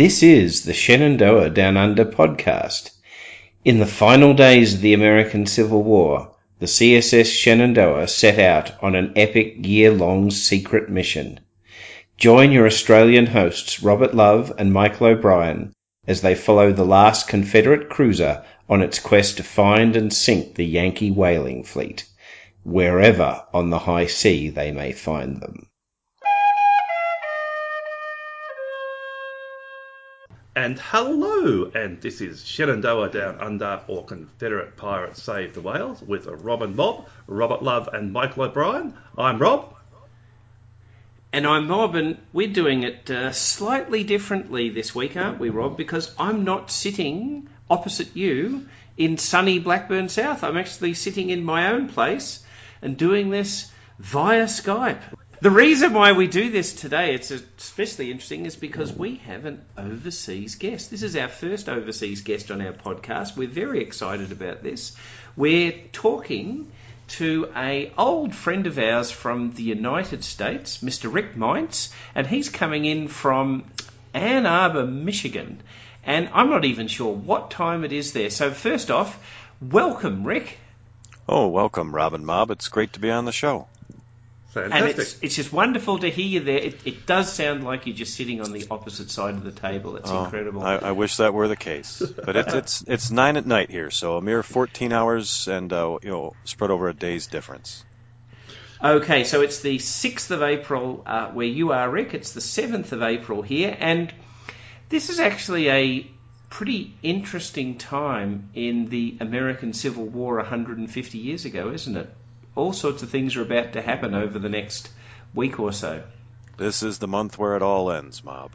This is the Shenandoah Down Under podcast. In the final days of the American Civil War, the CSS Shenandoah set out on an epic year-long secret mission. Join your Australian hosts Robert Love and Michael O'Brien as they follow the last Confederate cruiser on its quest to find and sink the Yankee whaling fleet, wherever on the high sea they may find them. And hello, and this is Shenandoah Down Under or Confederate Pirates Save the Whales with Rob and Bob, Robert Love and Michael O'Brien. I'm Rob. And I'm Bob, and we're doing it uh, slightly differently this week, aren't we, Rob? Because I'm not sitting opposite you in sunny Blackburn South. I'm actually sitting in my own place and doing this via Skype. The reason why we do this today, it's especially interesting, is because we have an overseas guest. This is our first overseas guest on our podcast. We're very excited about this. We're talking to a old friend of ours from the United States, Mr. Rick Meints, and he's coming in from Ann Arbor, Michigan. And I'm not even sure what time it is there. So first off, welcome, Rick. Oh, welcome, Robin Mob. It's great to be on the show. Fantastic. And it's, it's just wonderful to hear you there. It, it does sound like you're just sitting on the opposite side of the table. It's Oh, incredible. I, I wish that were the case, but it's it's it's nine at night here, so a mere 14 hours and uh, you know spread over a day's difference. Okay, so it's the 6th of April uh, where you are, Rick. It's the 7th of April here. And this is actually a pretty interesting time in the American Civil War 150 years ago, isn't it? All sorts of things are about to happen over the next week or so. This is the month where it all ends, Mob.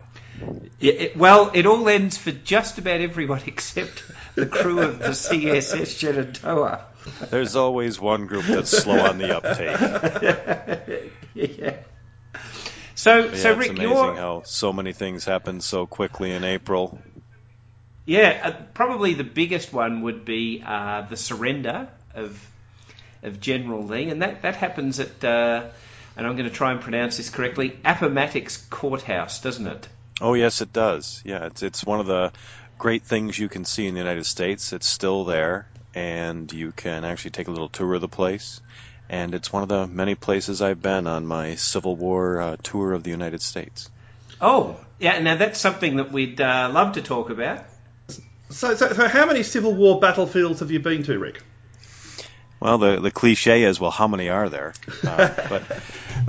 It, well, it all ends for just about everyone except the crew of the CSS Shenandoah. There's always one group that's slow on the uptake. yeah. So, so yeah, it's Rick, amazing you're how so many things happen so quickly in April. Yeah, uh, probably the biggest one would be uh, the surrender of of General Lee, and that that happens at, uh, and I'm going to try and pronounce this correctly, Appomattox Courthouse, doesn't it? Oh yes, it does. Yeah, it's it's one of the great things you can see in the United States. It's still there, and you can actually take a little tour of the place. And it's one of the many places I've been on my Civil War uh, tour of the United States. Oh, yeah. Now that's something that we'd uh, love to talk about. So, so, so how many Civil War battlefields have you been to, Rick? Well, the the cliche is, well, how many are there? Uh, but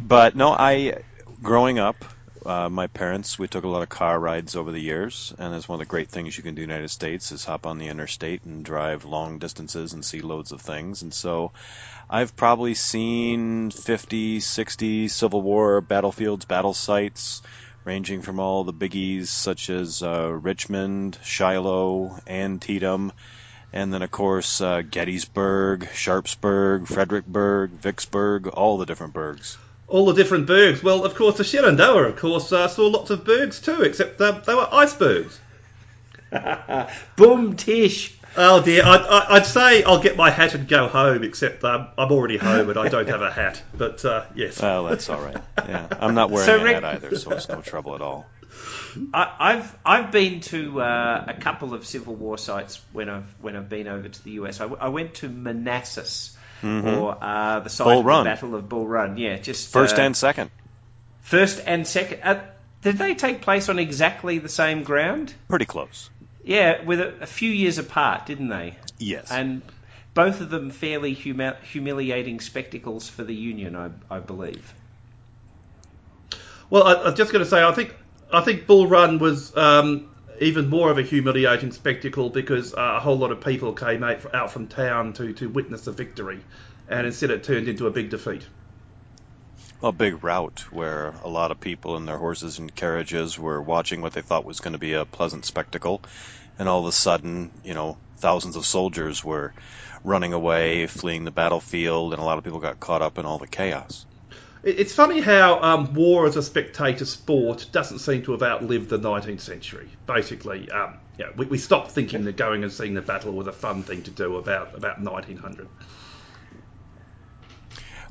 but no, I growing up, uh, my parents we took a lot of car rides over the years, and it's one of the great things you can do in the United States is hop on the interstate and drive long distances and see loads of things. And so, I've probably seen 50, 60 Civil War battlefields, battle sites. Ranging from all the biggies such as uh, Richmond, Shiloh, Antietam, and then, of course, uh, Gettysburg, Sharpsburg, Fredericksburg, Vicksburg, all the different burgs. All the different bergs. Well, of course, the Shenandoah, of course, uh, saw lots of bergs too, except uh, they were icebergs. Boom, Tish. Oh dear, I'd, I'd say I'll get my hat and go home, except um, I'm already home and I don't have a hat. But uh, yes. Well, that's all right. Yeah, I'm not wearing So, a Rick- hat either, so it's no trouble at all. I, I've I've been to uh, a couple of Civil War sites when I've when I've been over to the US. I, w- I went to Manassas or uh, the site Bull of Run. the Battle of Bull Run. Yeah, just First uh, and second, first and second. Uh, did they take place on exactly the same ground? pretty close. Yeah, with a, a few years apart, didn't they? Yes. And both of them fairly huma- humiliating spectacles for the Union, I, I believe. Well, I, I was just going to say, I think I think Bull Run was um, even more of a humiliating spectacle because uh, a whole lot of people came out, out from town to, to witness the victory, and instead it turned into a big defeat. a big rout where a lot of people in their horses and carriages were watching what they thought was going to be a pleasant spectacle, and all of a sudden, you know, thousands of soldiers were running away, fleeing the battlefield, and a lot of people got caught up in all the chaos. It- It's funny how um, war as a spectator sport doesn't seem to have outlived the 19th century. Basically, um, yeah, we, we stopped thinking that going and seeing the battle was a fun thing to do about about 1900.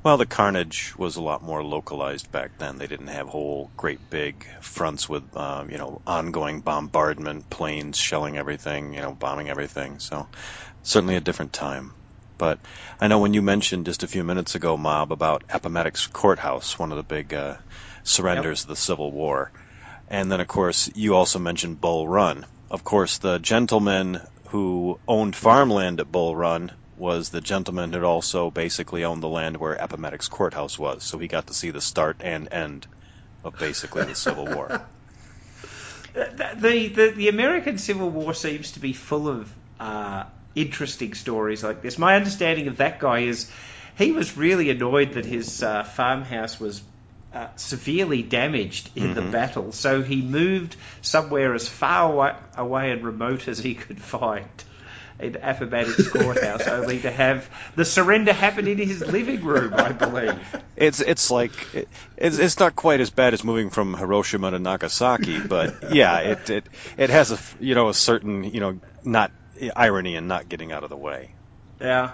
Well, the carnage was a lot more localized back then. They didn't have whole great big fronts with, uh, you know, ongoing bombardment, planes shelling everything, you know, bombing everything. So certainly a different time. But I know when you mentioned just a few minutes ago, Mob, about Appomattox Courthouse, one of the big uh, surrenders yep. of the Civil War. And then, of course, you also mentioned Bull Run. Of course, the gentleman who owned farmland at Bull Run was the gentleman who also basically owned the land where Appomattox Courthouse was. So he got to see the start and end of basically the Civil War. The, the, the American Civil War seems to be full of uh, interesting stories like this. My understanding of that guy is he was really annoyed that his uh, farmhouse was uh, severely damaged in mm-hmm. the battle, so he moved somewhere as far away, away and remote as he could find in Appomattox Courthouse, only to have the surrender happen in his living room, I believe. It's it's like it's it's not quite as bad as moving from Hiroshima to Nagasaki, but yeah, it it it has a you know a certain you know not irony in not getting out of the way. Yeah,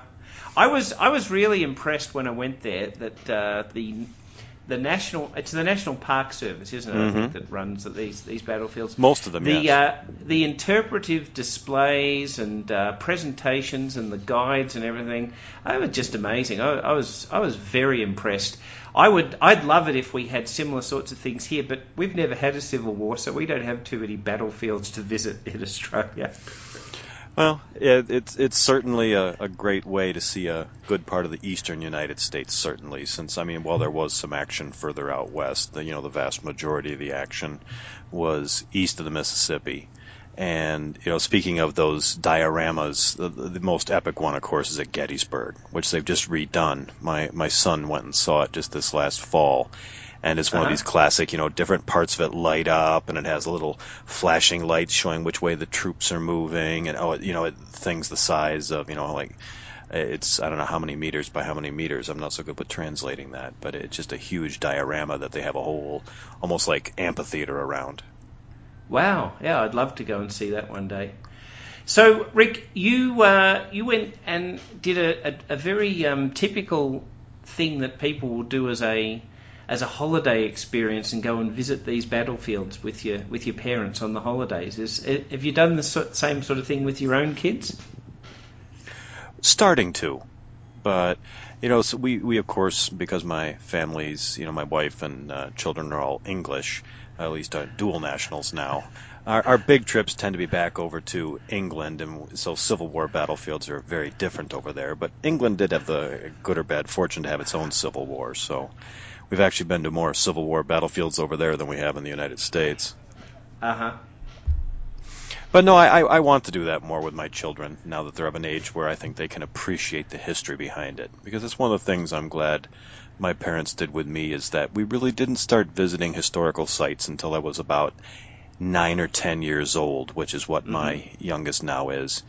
I was I was really impressed when I went there that uh, the the national it's the National Park Service, isn't it? Mm-hmm. I think that runs these these battlefields. Most of them. The yes. uh, the interpretive displays and uh, presentations and the guides and everything, they were just amazing. I, I, was I was very impressed. I would I'd love it if we had similar sorts of things here, but we've never had a civil war, so we don't have too many battlefields to visit in Australia. Well, it, it's it's certainly a, a great way to see a good part of the eastern United States. Certainly, since I mean, while there was some action further out west, the, you know, the vast majority of the action was east of the Mississippi. And you know, speaking of those dioramas, the, the most epic one, of course, is at Gettysburg, which they've just redone. My my son went and saw it just this last fall, and it's one uh-huh. of these classic, you know, different parts of it light up, and it has a little flashing lights showing which way the troops are moving, and oh, you know, it, things the size of, you know, like it's I don't know how many meters by how many meters. I'm not so good with translating that, but it's just a huge diorama that they have a whole, almost like amphitheater around. Wow, yeah, I'd love to go and see that one day. So, Rick, you uh, you went and did a, a, a very um, typical thing that people will do as a as a holiday experience and go and visit these battlefields with your with your parents on the holidays. Is have you done the same sort of thing with your own kids? Starting to, but you know, so we we of course because my family's you know my wife and uh, children are all English, at least uh, dual nationals now. Our, our big trips tend to be back over to England, and so Civil War battlefields are very different over there. But England did have the good or bad fortune to have its own Civil War, so we've actually been to more Civil War battlefields over there than we have in the United States. Uh huh. But no, I, I want to do that more with my children now that they're of an age where I think they can appreciate the history behind it. Because it's one of the things I'm glad my parents did with me is that we really didn't start visiting historical sites until I was about nine or ten years old, which is what mm-hmm. my youngest now is.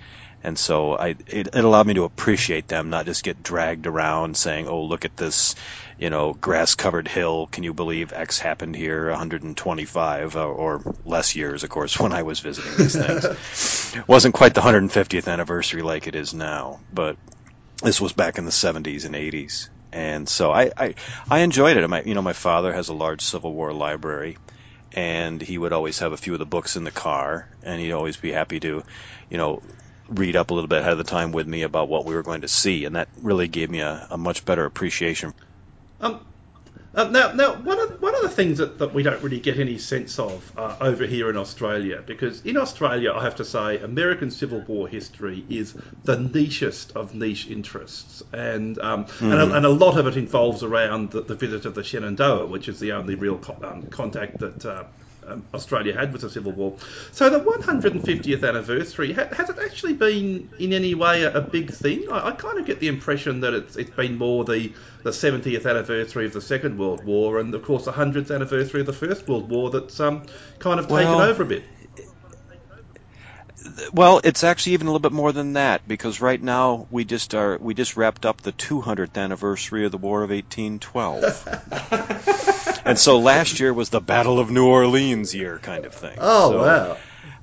And so I, it, it allowed me to appreciate them, not just get dragged around saying, "Oh, look at this, you know, grass-covered hill. Can you believe X happened here 125 or, uh, or less years, of course, when I was visiting these things. wasn't quite the 150th anniversary like it is now, but this was back in the 70s and 80s. And so I, I, I enjoyed it. My, you know, my father has a large Civil War library, and he would always have a few of the books in the car, and he'd always be happy to, you know, read up a little bit ahead of the time with me about what we were going to see, and that really gave me a, a much better appreciation. Um, uh, now, now one of one of the things that, that we don't really get any sense of uh, over here in Australia, because in Australia, I have to say, American Civil War history is the nichest of niche interests, and um, mm-hmm. and, a, mm-hmm. and, a, lot of it involves around the, the visit of the Shenandoah, which is the only real co- um, contact that uh, um, Australia had with the Civil War. So the 150th anniversary ha- has it actually been in any way a, a big thing? I, I, kind of get the impression that it's it's been more the the 70th anniversary of the Second World War and of course the 100th anniversary of the First World War that's um, kind of taken well, over a bit. Well, it's actually even a little bit more than that because right now we just are we just wrapped up the 200th anniversary of the War of 1812. and so last year was the Battle of New Orleans year kind of thing. Oh so, wow!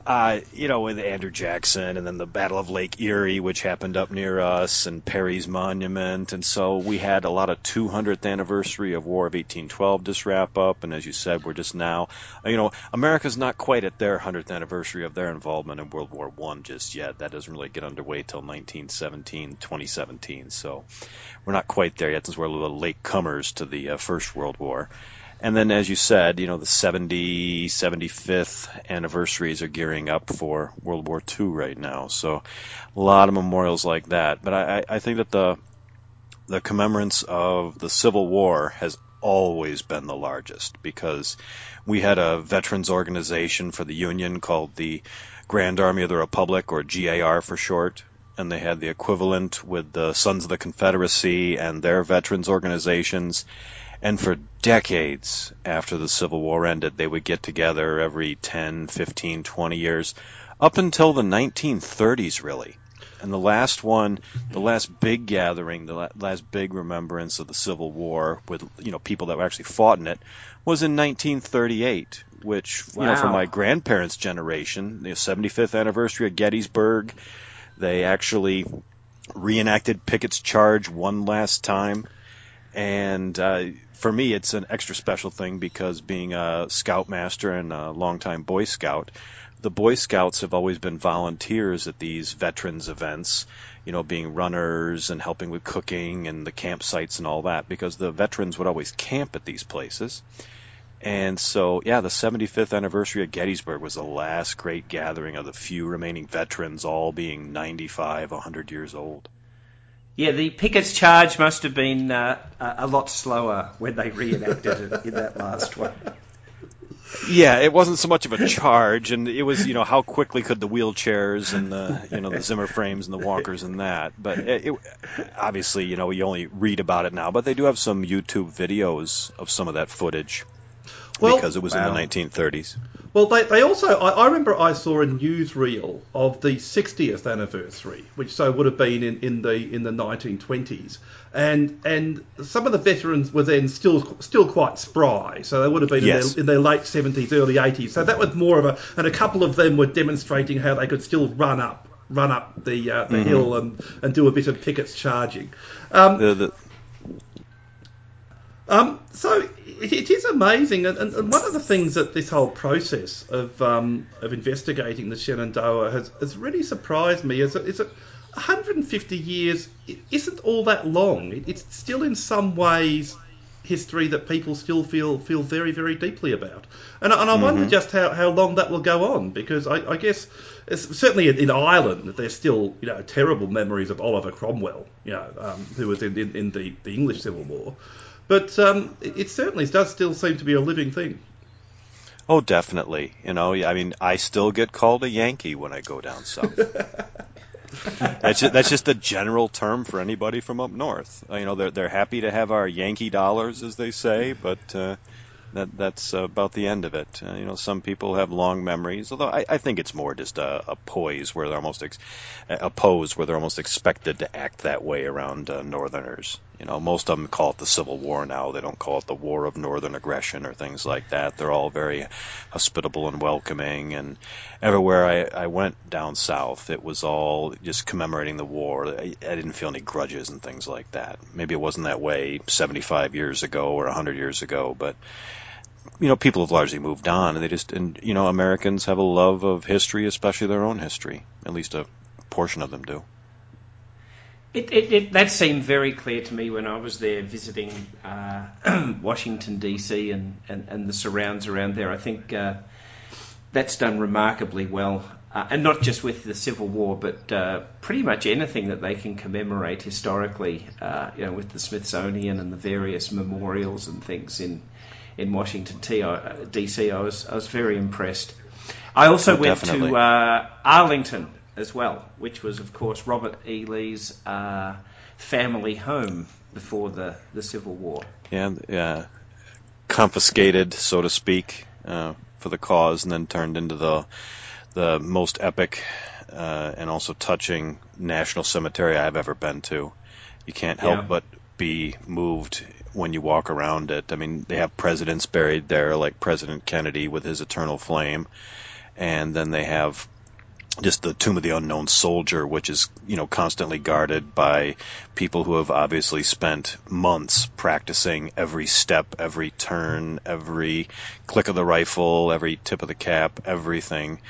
uh, you know, with Andrew Jackson and then the Battle of Lake Erie, which happened up near us, and Perry's Monument. And so we had a lot of 200th anniversary of War of 1812 just wrap up. And as you said, we're just now, you know, America's not quite at their 100th anniversary of their involvement in World War One just yet. That doesn't really get underway till 1917, 2017. So we're not quite there yet since we're a little late comers to the uh, First World War. And then, as you said, you know, the 70, 75th anniversaries are gearing up for World War II right now. So a lot of memorials like that. But I, I think that the, the commemorance of the Civil War has always been the largest because we had a veterans organization for the Union called the Grand Army of the Republic, or GAR for short. And they had the equivalent with the Sons of the Confederacy and their veterans organizations. And for decades after the Civil War ended, they would get together every 10, 15, 20 years, up until the 1930s, really. And the last one, the last big gathering, the last big remembrance of the Civil War with, you know, people that were actually fought in it was in 1938, which, wow. you know, for my grandparents' generation, the 75th anniversary of Gettysburg, they actually reenacted Pickett's charge one last time. And uh, for me, it's an extra special thing because being a scoutmaster and a longtime Boy Scout, the Boy Scouts have always been volunteers at these veterans events, you know, being runners and helping with cooking and the campsites and all that, because the veterans would always camp at these places. And so, yeah, the 75th anniversary of Gettysburg was the last great gathering of the few remaining veterans, all being 95, 100 years old. Yeah, the Pickett's charge must have been uh, a lot slower when they reenacted it in that last one. Yeah, it wasn't so much of a charge, and it was you know how quickly could the wheelchairs and the you know the Zimmer frames and the walkers and that. But it, it, obviously you know you only read about it now, but they do have some YouTube videos of some of that footage well, because it was wow. in the 1930s. Well, they, they also, I, I, remember I saw a newsreel of the 60th anniversary, which so would have been in, in the in the 1920s, and and some of the veterans were then still still quite spry, so they would have been yes. in, their, in, their, late 70s, early 80s. So that was more of a, and a couple of them were demonstrating how they could still run up run up the uh, the mm-hmm. hill and, and do a bit of Pickett's charging. Um, the, the... Um, so it, it is amazing, and, and, one of the things that this whole process of um, of investigating the Shenandoah has, has really surprised me is that, is that 150 years isn't all that long. It, it's still in some ways history that people still feel feel very very deeply about, and, and I mm-hmm. wonder just how, how long that will go on because I, I guess certainly in, in, Ireland there's still you know terrible memories of Oliver Cromwell, you know, um, who was in, in, in the, the English Civil War. But um, it, certainly does still seem to be a living thing. Oh, definitely. You know, I mean, I still get called a Yankee when I go down south. that's just, that's just a general term for anybody from up north. You know, they're they're happy to have our Yankee dollars, as they say, but uh, that that's about the end of it. Uh, you know, some people have long memories, although I, I think it's more just a, a poise where they're almost ex- a pose where they're almost expected to act that way around uh, Northerners. You know, most of them call it the Civil War now. They don't call it the War of Northern Aggression or things like that. They're all very hospitable and welcoming. And everywhere I, I went down south, it was all just commemorating the war. I, I didn't feel any grudges and things like that. Maybe it wasn't that way 75 years ago or 100 years ago, but you know, people have largely moved on, and they just, and you know, Americans have a love of history, especially their own history. At least a portion of them do. It, it, it, that seemed very clear to me when I was there visiting uh, Washington D.C. And, and, and, the surrounds around there. I think uh, that's done remarkably well, uh, and not just with the Civil War, but uh, pretty much anything that they can commemorate historically. Uh, you know, with the Smithsonian and the various memorials and things in in Washington D.C. I was I was very impressed. I also oh, went definitely. to uh, Arlington as well, which was of course Robert E. Lee's uh, family home before the, the Civil War. Yeah, yeah, confiscated, so to speak, uh, for the cause, and then turned into the the most epic uh, and also touching national cemetery I've ever been to. You can't help yeah. but be moved when you walk around it. I mean, they have presidents buried there, like President Kennedy with his eternal flame, and then they have just the tomb of the unknown soldier, which is you know constantly guarded by people who have obviously spent months practicing every step, every turn, every click of the rifle, every tip of the cap, everything.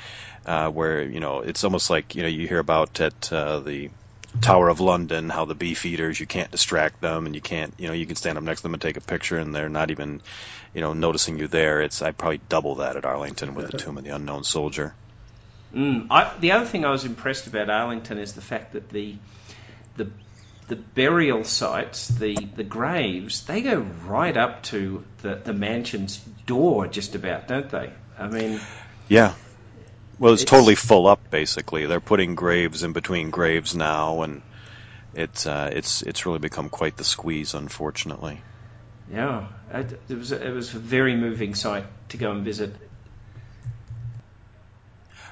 Uh, where you know it's almost like you know you hear about at uh, the Tower of London how the beefeaters you can't distract them and you can't you know you can stand up next to them and take a picture and they're not even you know noticing you there. It's I probably double that at Arlington with the tomb of the unknown soldier. Mm. I, the other thing I was impressed about Arlington is the fact that the the the burial sites, the, the graves, they go right up to the, the mansion's door, just about, don't they? I mean, yeah. Well, it's, It's- totally full up. Basically, they're putting graves in between graves now, and it's uh, it's it's really become quite the squeeze, unfortunately. yeah, it, it was a, it was a very moving sight to go and visit.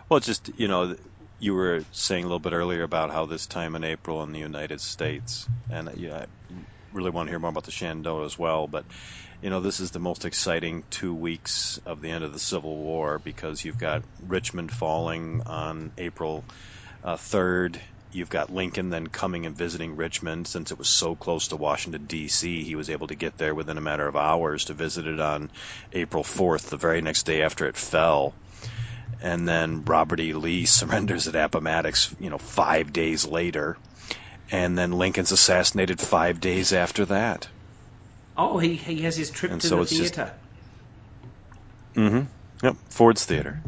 Well, it's just you know, you were saying a little bit earlier about how this time in April in the United States, and yeah, I really want to hear more about the Shenandoah as well. But you know, this is the most exciting two weeks of the end of the Civil War because you've got Richmond falling on April uh, third. You've got Lincoln then coming and visiting Richmond since it was so close to Washington D.C. He was able to get there within a matter of hours to visit it on April 4th, the very next day after it fell and then Robert E. Lee surrenders at Appomattox, you know, five days later, and then Lincoln's assassinated five days after that. Oh, he, he has his trip And to so the theatre. Mm-hmm. Yep, Ford's Theater.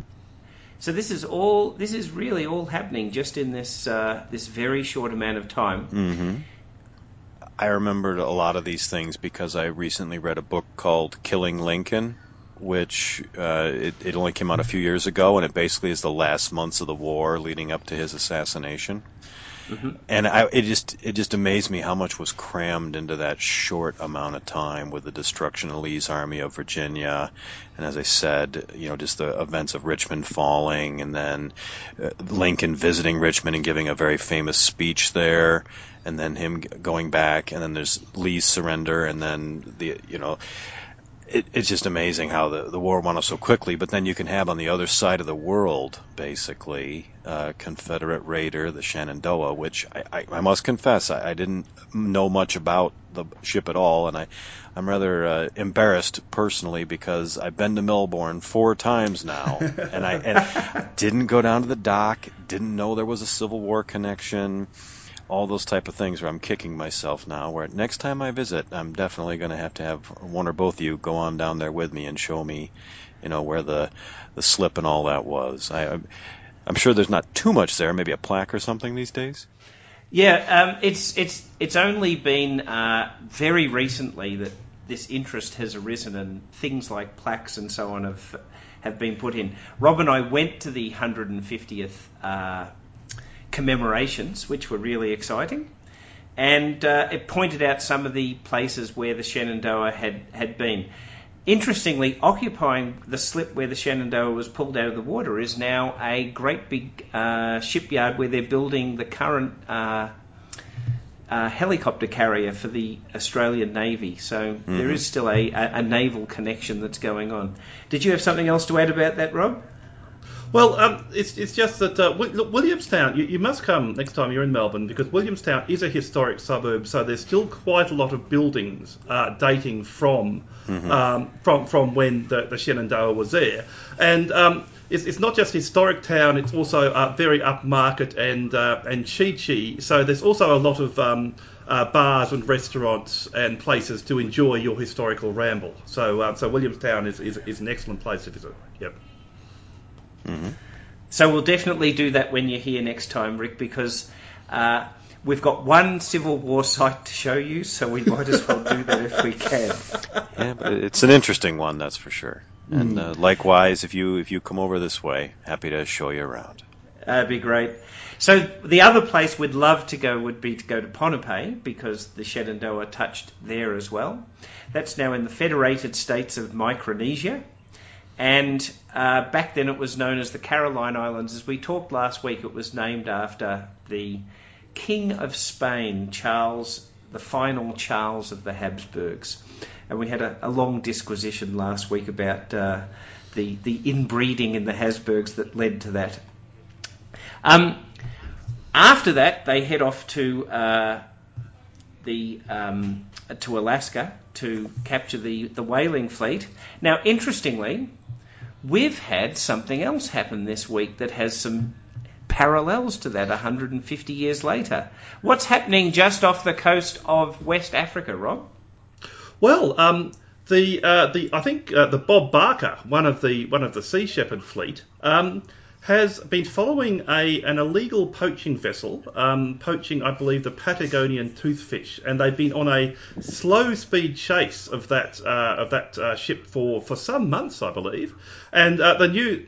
So this is all. This is really all happening just in this uh, this very short amount of time. Mm-hmm. I remembered a lot of these things because I recently read a book called Killing Lincoln, which uh, it, it only came out a few years ago, and it basically is the last months of the war leading up to his assassination. Mhm. And I, it just it just amazed me how much was crammed into that short amount of time with the destruction of Lee's army of Virginia, and as I said, you know, just the events of Richmond falling, and then uh, Lincoln visiting Richmond and giving a very famous speech there, and then him going back, and then there's Lee's surrender, and then the you know. It, it's just amazing how the, the war went on so quickly, but then you can have on the other side of the world, basically, uh, Confederate raider, the Shenandoah, which I, I, I must confess I, I didn't know much about the ship at all, and I, I'm rather uh, embarrassed personally because I've been to Melbourne four times now, and I and didn't go down to the dock, didn't know there was a Civil War connection, all those type of things where I'm kicking myself now. Where next time I visit, I'm definitely going to have to have one or both of you go on down there with me and show me, you know, where the the slip and all that was. I, I'm- sure there's not too much there, maybe a plaque or something these days. Yeah, um, it's it's it's only been uh, very recently that this interest has arisen, and things like plaques and so on have have been put in. Rob and I went to the 150th uh, commemorations, which were really exciting, and uh, it pointed out some of the places where the Shenandoah had had been. Interestingly, occupying the slip where the Shenandoah was pulled out of the water is now a great big uh, shipyard where they're building the current uh, uh, helicopter carrier for the Australian Navy. So there is still a, a, a naval connection that's going on. Did you have something else to add about that, Rob? Well, um, it's, it's just that uh, look, Williamstown, you, you must come next time you're in Melbourne because Williamstown is a historic suburb, so there's still quite a lot of buildings uh, dating from um, from from when the, the Shenandoah was there, and um, it's, it's not just historic town; it's also uh, very upmarket and uh, and chi-chi. So there's also a lot of um, uh, bars and restaurants and places to enjoy your historical ramble. So uh, so Williamstown is, is, is an excellent place to visit. Yep. So we'll definitely do that when you're here next time, Rick, because uh, we've got one Civil War site to show you, so we might as well do that if we can. Yeah, but it's an interesting one, that's for sure. And uh, likewise, if you if you come over this way, happy to show you around. That'd be great. So the other place we'd love to go would be to go to Ponape because the Shenandoah touched there as well. That's now in the Federated States of Micronesia. And uh, back then it was known as the Caroline Islands. As we talked last week, it was named after the King of Spain, Charles, the final Charles of the Habsburgs. And we had a, a long disquisition last week about uh, the the inbreeding in the Habsburgs that led to that. Um, after that, they head off to uh, the um, to Alaska to capture the the whaling fleet. Now, interestingly, we've had something else happen this week that has some parallels to that 150 years later. What's happening just off the coast of West Africa, Rob? Well, um, the uh, the I think uh, the Bob Barker, one of the one of the Sea Shepherd fleet, um, has been following a an illegal poaching vessel, um, poaching I believe the Patagonian toothfish, and they've been on a slow speed chase of that uh, of that uh, ship for for some months, I believe, and uh, the new.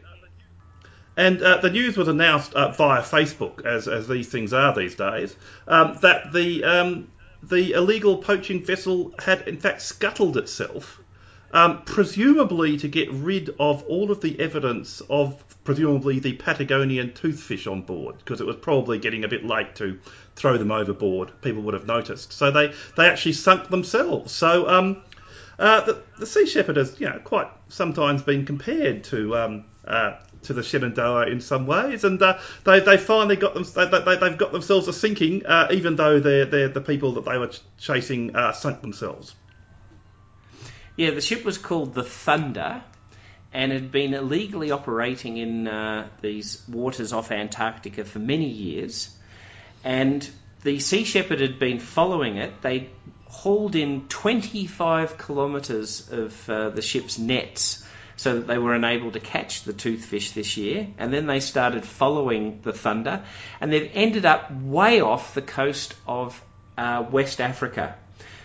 And uh, the news was announced uh, via Facebook, as, as these things are these days, um, that the um, the illegal poaching vessel had in fact scuttled itself, um, presumably to get rid of all of the evidence of presumably the Patagonian toothfish on board, because it was probably getting a bit late to throw them overboard. People would have noticed. So they, they actually sunk themselves. So um, uh, the, the Sea Shepherd has you know, quite sometimes been compared to um, uh, to the Shenandoah in some ways, and uh, they they finally got them they, they, have got themselves a sinking, uh, even though they're, they're the people that they were chasing uh, sunk themselves. Yeah, the ship was called the Thunder, and had been illegally operating in uh, these waters off Antarctica for many years, and the Sea Shepherd had been following it. They hauled in 25 kilometres of uh, the ship's nets so that they were unable to catch the toothfish this year. And then they started following the thunder, and they've ended up way off the coast of uh, West Africa.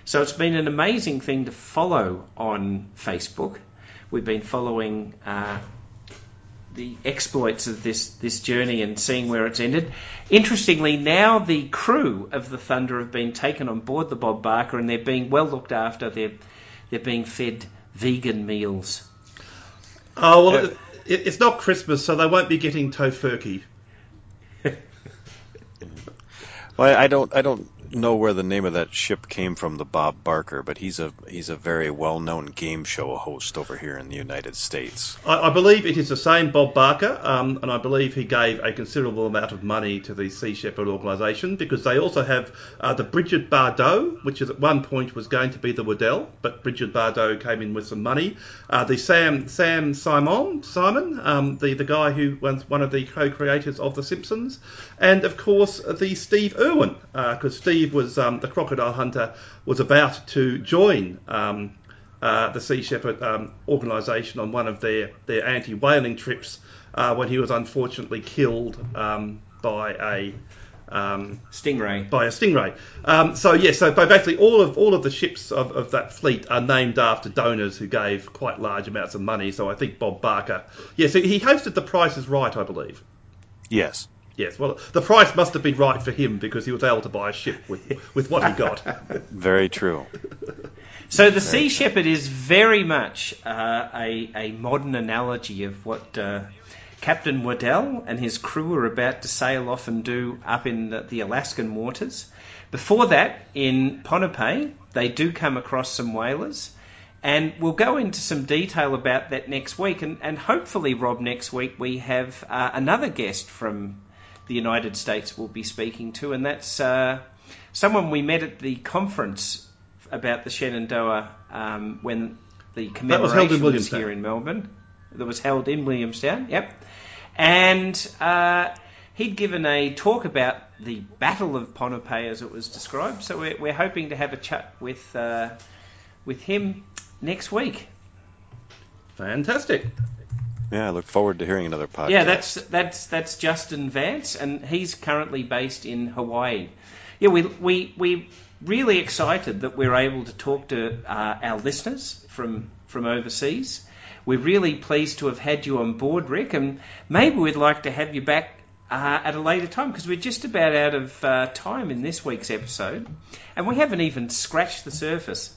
So it's been an amazing thing to follow on Facebook. We've been following uh, the exploits of this this journey and seeing where it's ended. Interestingly, now the crew of the Thunder have been taken on board the Bob Barker and they're being well looked after. They're they're being fed vegan meals. Oh well, it, it's not Christmas, so they won't be getting Tofurky. well, I don't, I don't know where the name of that ship came from, the Bob Barker, but he's a he's a very well known game show host over here in the United States. I, I believe it is the same Bob Barker, um, and I believe he gave a considerable amount of money to the Sea Shepherd organisation because they also have uh, the Brigitte Bardot, which is at one point was going to be the Waddell, but Brigitte Bardot came in with some money. Uh, the Sam Sam Simon Simon, um, the the guy who was one of the co-creators of The Simpsons, and of course the Steve Irwin, because uh, Steve Steve was um, the crocodile hunter was about to join um, uh, the Sea Shepherd um, organisation on one of their their anti whaling trips uh, when he was unfortunately killed um, by a um, stingray. By a stingray. Um, so yes, yeah, so basically all of all of the ships of, of, that fleet are named after donors who gave quite large amounts of money. So I think Bob Barker. Yes, yeah, so he hosted The Price is Right, I believe. Yes. Yes, well, the price must have been right for him because he was able to buy a ship with, with what he got. Very true. So the Sea Shepherd is very much uh, a, a modern analogy of what uh, Captain Waddell and his crew are about to sail off and do up in the, the Alaskan waters. Before that, in Ponape, they do come across some whalers. And we'll go into some detail about that next week. And, and hopefully, Rob, next week we have uh, another guest from the United States will be speaking to, and that's uh, someone we met at the conference about the Shenandoah um, when the commemoration was, was, here in Melbourne. That was held in Williamstown. Yep, and uh, he'd given a talk about the Battle of Ponape as it was described. So we're, we're hoping to have a chat with uh, with him next week. Fantastic. Yeah, I look forward to hearing another podcast. Yeah, that's that's that's Justin Vance, and he's currently based in Hawaii. Yeah, we we we really excited that we're able to talk to uh, our listeners from from overseas. We're really pleased to have had you on board, Rick, and maybe we'd like to have you back uh, at a later time because we're just about out of uh, time in this week's episode, and we haven't even scratched the surface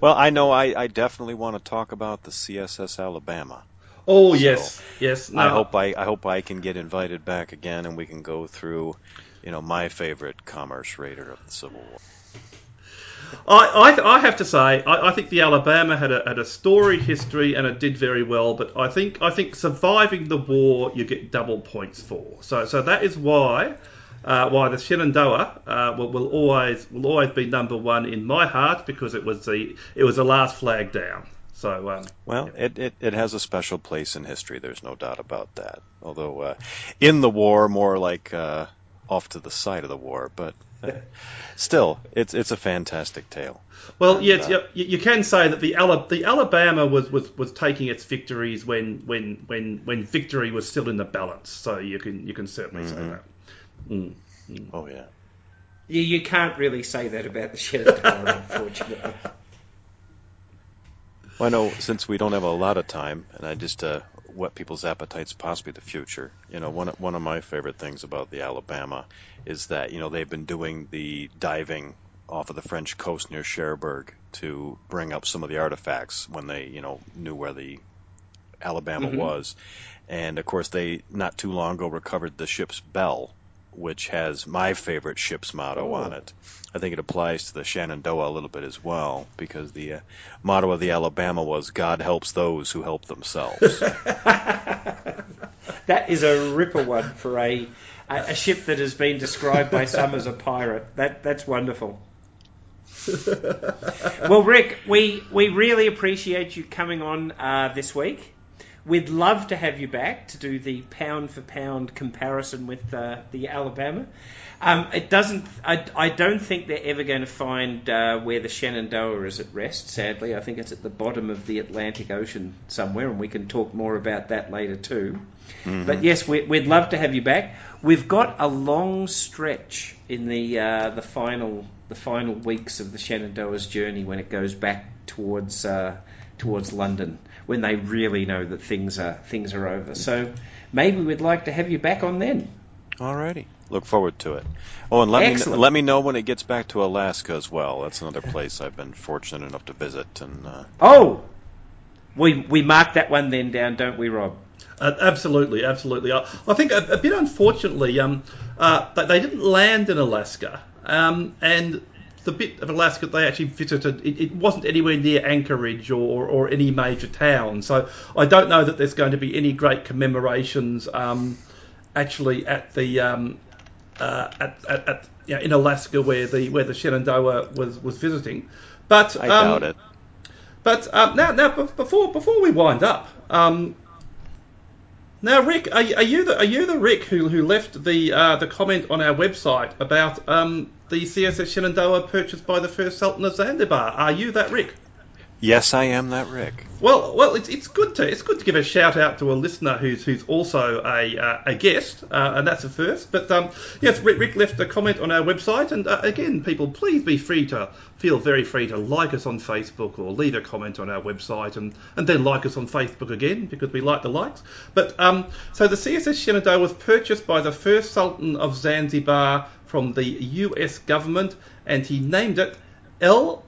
well, I know I, I definitely want to talk about the CSS Alabama. Oh so yes, yes. No. I hope I, I hope I can get invited back again, and we can go through, you know, my favorite commerce raider of the Civil War. I, I, I have to say, I, I think the Alabama had a, had a storied history and it did very well. But I think I think surviving the war, you get double points for. So so that is why. Uh, why the Shenandoah uh, will, will always will always be number one in my heart because it was the it was the last flag down. So um, Well, it, it, it has a special place in history. There's no doubt about that. Although uh, in the war, more like uh, off to the side of the war, but uh, still, it's it's a fantastic tale. Well, And, yes, uh, yeah, you you can say that the Ala- the Alabama was, was, was taking its victories when, when when when victory was still in the balance. So you can you can certainly say that. Mm. Oh yeah. You, you can't really say that about the Shenandoah, unfortunately. Well, I know since we don't have a lot of time, and I just uh, whet people's appetites, possibly the future. You know, one one of my favorite things about the Alabama is that you know they've been doing the diving off of the French coast near Cherbourg to bring up some of the artifacts when they you know knew where the Alabama was, and of course they not too long ago recovered the ship's bell, which has my favorite ship's motto Oh. on it. I think it applies to the Shenandoah a little bit as well because the uh, motto of the Alabama was "God helps those who help themselves." That is a ripper one for a, a, a ship that has been described by some as a pirate. That that's wonderful. well, Rick, we we really appreciate you coming on uh, this week. We'd love to have you back to do the pound for pound comparison with uh, the Alabama. Um, it doesn't. I, I don't think they're ever going to find uh, where the Shenandoah is at rest. Sadly, I think it's at the bottom of the Atlantic Ocean somewhere, and we can talk more about that later too. But yes, we, we'd love to have you back. We've got a long stretch in the uh, the final the final weeks of the Shenandoah's journey when it goes back towards uh, towards London when they really know that things are things are over. So maybe we'd like to have you back on then. Alrighty, look forward to it. Oh, and let Excellent. me let me know when it gets back to Alaska as well. That's another place I've been fortunate enough to visit, and uh, Oh, we we mark that one then down, don't we, Rob? Uh, absolutely, absolutely. I, I think a, a bit unfortunately, um, uh, they, they didn't land in Alaska, um, and the bit of Alaska they actually visited, it, it wasn't anywhere near Anchorage or, or any major town. So I don't know that there's going to be any great commemorations um, actually at the um, uh, at, at, at you know, in Alaska where the where the Shenandoah was was visiting. But I um, doubt it. But um, now, now before before we wind up, um, now Rick, are, you- are you the are you the Rick who, who left the uh, the comment on our website about um, the CSS Shenandoah purchased by the first Sultan of Zanzibar? Are you that Rick? Yes, I am that Rick. Well, well, it's, it's good to it's good to give a shout out to a listener who's who's also a uh, a guest, uh, and that's a first. But um, yes, Rick, Rick left a comment on our website, and uh, again, people, please be free to feel very free to like us on Facebook or leave a comment on our website, and, and then like us on Facebook again because we like the likes. But um, so the CSS Shenandoah was purchased by the first Sultan of Zanzibar from the U.S. government, and he named it El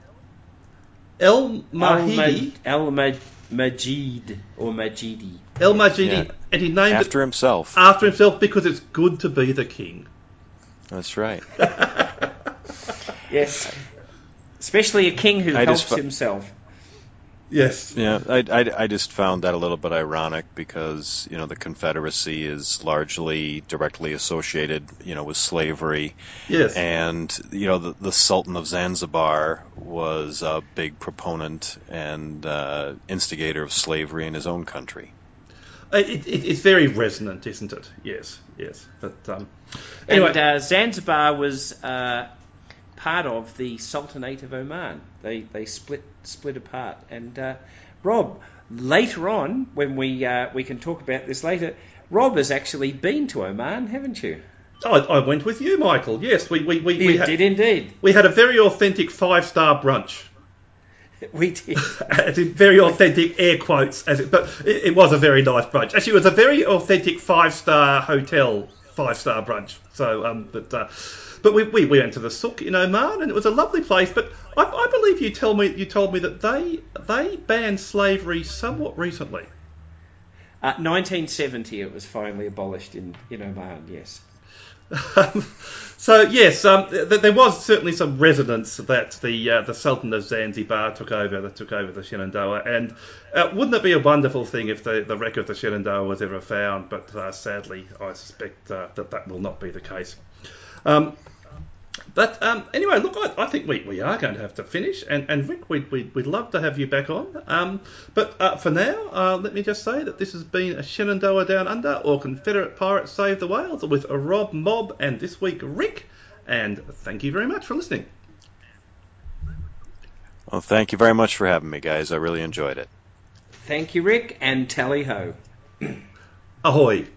El Mahidi. Al Maj- Majid or Majidi. El Majidi, Yeah. and he named After it himself. after himself because it's good to be the king. That's right. Yes. Especially a king who I helps fu- himself. Yes. Yeah, I, I, I just found that a little bit ironic because, you know, the Confederacy is largely directly associated, you know, with slavery. Yes. And, you know, the, the Sultan of Zanzibar was a big proponent and uh, instigator of slavery in his own country. It, it, it's very resonant, isn't it? Yes. Yes. But um, anyway, And uh, Zanzibar was uh, part of the Sultanate of Oman. They they split split apart. And uh, Rob, later on, when we uh, we can talk about this later, Rob has actually been to Oman, haven't you? I, I went with you, Michael. Yes, we we we, we, You had, did indeed. we had a very authentic five star brunch. We did. very authentic air quotes, as it, but it, it was a very nice brunch. Actually, it was a very authentic five star hotel five star brunch. So, um, but uh, but we, we, we went to the Souk in Oman, and it was a lovely place. But I, I believe you tell me you told me that they they banned slavery somewhat recently. Uh, 1970, it was finally abolished in, in Oman. Yes. so yes, um, th- there was certainly some resonance that the uh, the Sultan of Zanzibar took over that took over the Shenandoah, and uh, wouldn't it be a wonderful thing if the, the wreck of the Shenandoah was ever found? But uh, sadly, I suspect uh, that that will not be the case. Um, but um, anyway, look, I, I, think we, we are going to have to finish. And, and Rick, we'd, we'd, we'd love to have you back on. Um, but uh, for now, uh, let me just say that this has been a Shenandoah Down Under or Confederate Pirates Save the Whales with Rob Mob and this week Rick. And thank you very much for listening. Well, thank you very much for having me, guys. I really enjoyed it. Thank you, Rick, and tally ho. Ahoy.